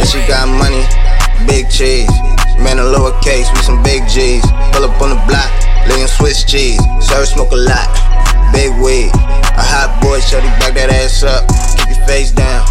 Yeah, she got money, big cheese. Man, a lowercase with some big G's. Pull up on the block, laying Swiss cheese. Serve smoke a lot, big weed. A hot boy, shorty back that ass up. Keep your face down,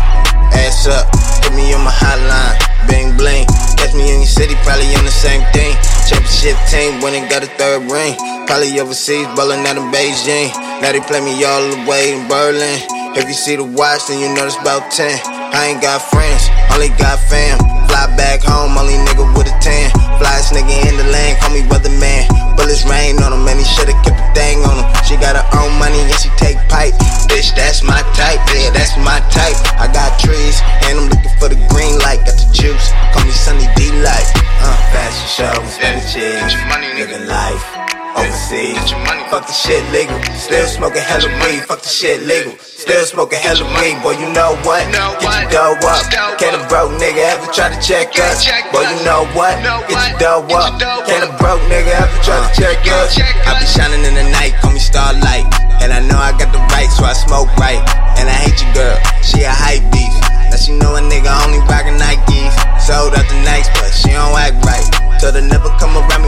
ass up. Hit me on my hotline, bang bling. Catch me in your city, probably on the same thing. Championship team, winning, got a third ring. Probably overseas, ballin' out in Beijing. Now they play me all the way in Berlin. If you see the watch, then you know it's about 10. I ain't got friends, only got fam. Fly back home, only nigga with a tan. Flyest nigga in the land, call me weatherman. Bullets rain on him, man, he shoulda kept the thing on him. She got her own money and she take pipe. Bitch, that's my type, yeah, that's my type. I got trees, and I'm looking for the green light. Got the juice, call me Sunny D Light. Uh, fashion shows, spending cheese, Get your money, nigga. living life. Overseas, Get your money. fuck the shit legal. Still smoking hella weed, fuck the shit legal. Still smoking hella weed, boy, you know what? Get your dough up. Can a broke nigga ever try to check Get us? check Boy, you know what? Get your dough up. Can a broke nigga ever try to check us? check I be shining in the night, call me starlight. And I know I got the right, so I smoke right. And I hate your girl, she a hype beast. Now she know a nigga only rockin' Nikes. Sold out the Nikes, but she don't act right. Told her never come around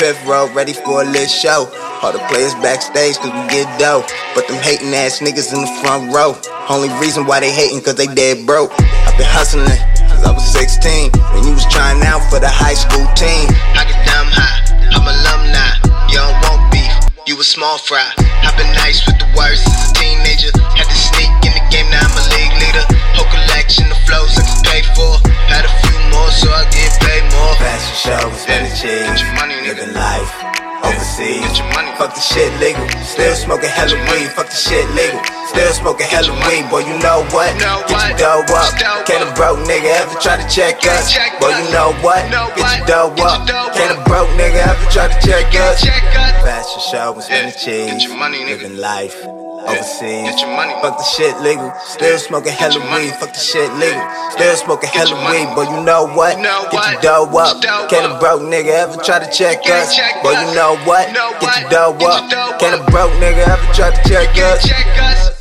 fifth row ready for a lit show. All the players backstage cause we get dough. But them hating ass niggas in the front row. Only reason why they hating cause they dead broke. I've been hustling since I was 16. When you was trying out for the high school team. I get dumb high, I'm alumni. Don't want beef, you a small fry. I've been nice with the worst as a teenager. Had to sneak in the game, now I'm a leader. Spending cheese, Get your money, living life. Overseas, Get your money. fuck the shit legal. Still smoking hella weed, fuck the shit legal. Still smoking hella weed, boy, you know what? Get your dough up. Get your dough Can a broke nigga ever try to check us? Boy, you know what? Get your dough up. Can a broke nigga ever try to check us? Fashion show and spending Yeah, cheese. get your money. Living life. Oh, Overseas. Get your money. Fuck the shit legal. Still smoking hella weed. Fuck the shit legal. Still smoking hella weed. Boy, you know what? Get your dough up. Get your dough Can a broke nigga ever try to check us? Boy, you know what? Get your dough up. Can a broke nigga ever try to check us? check us.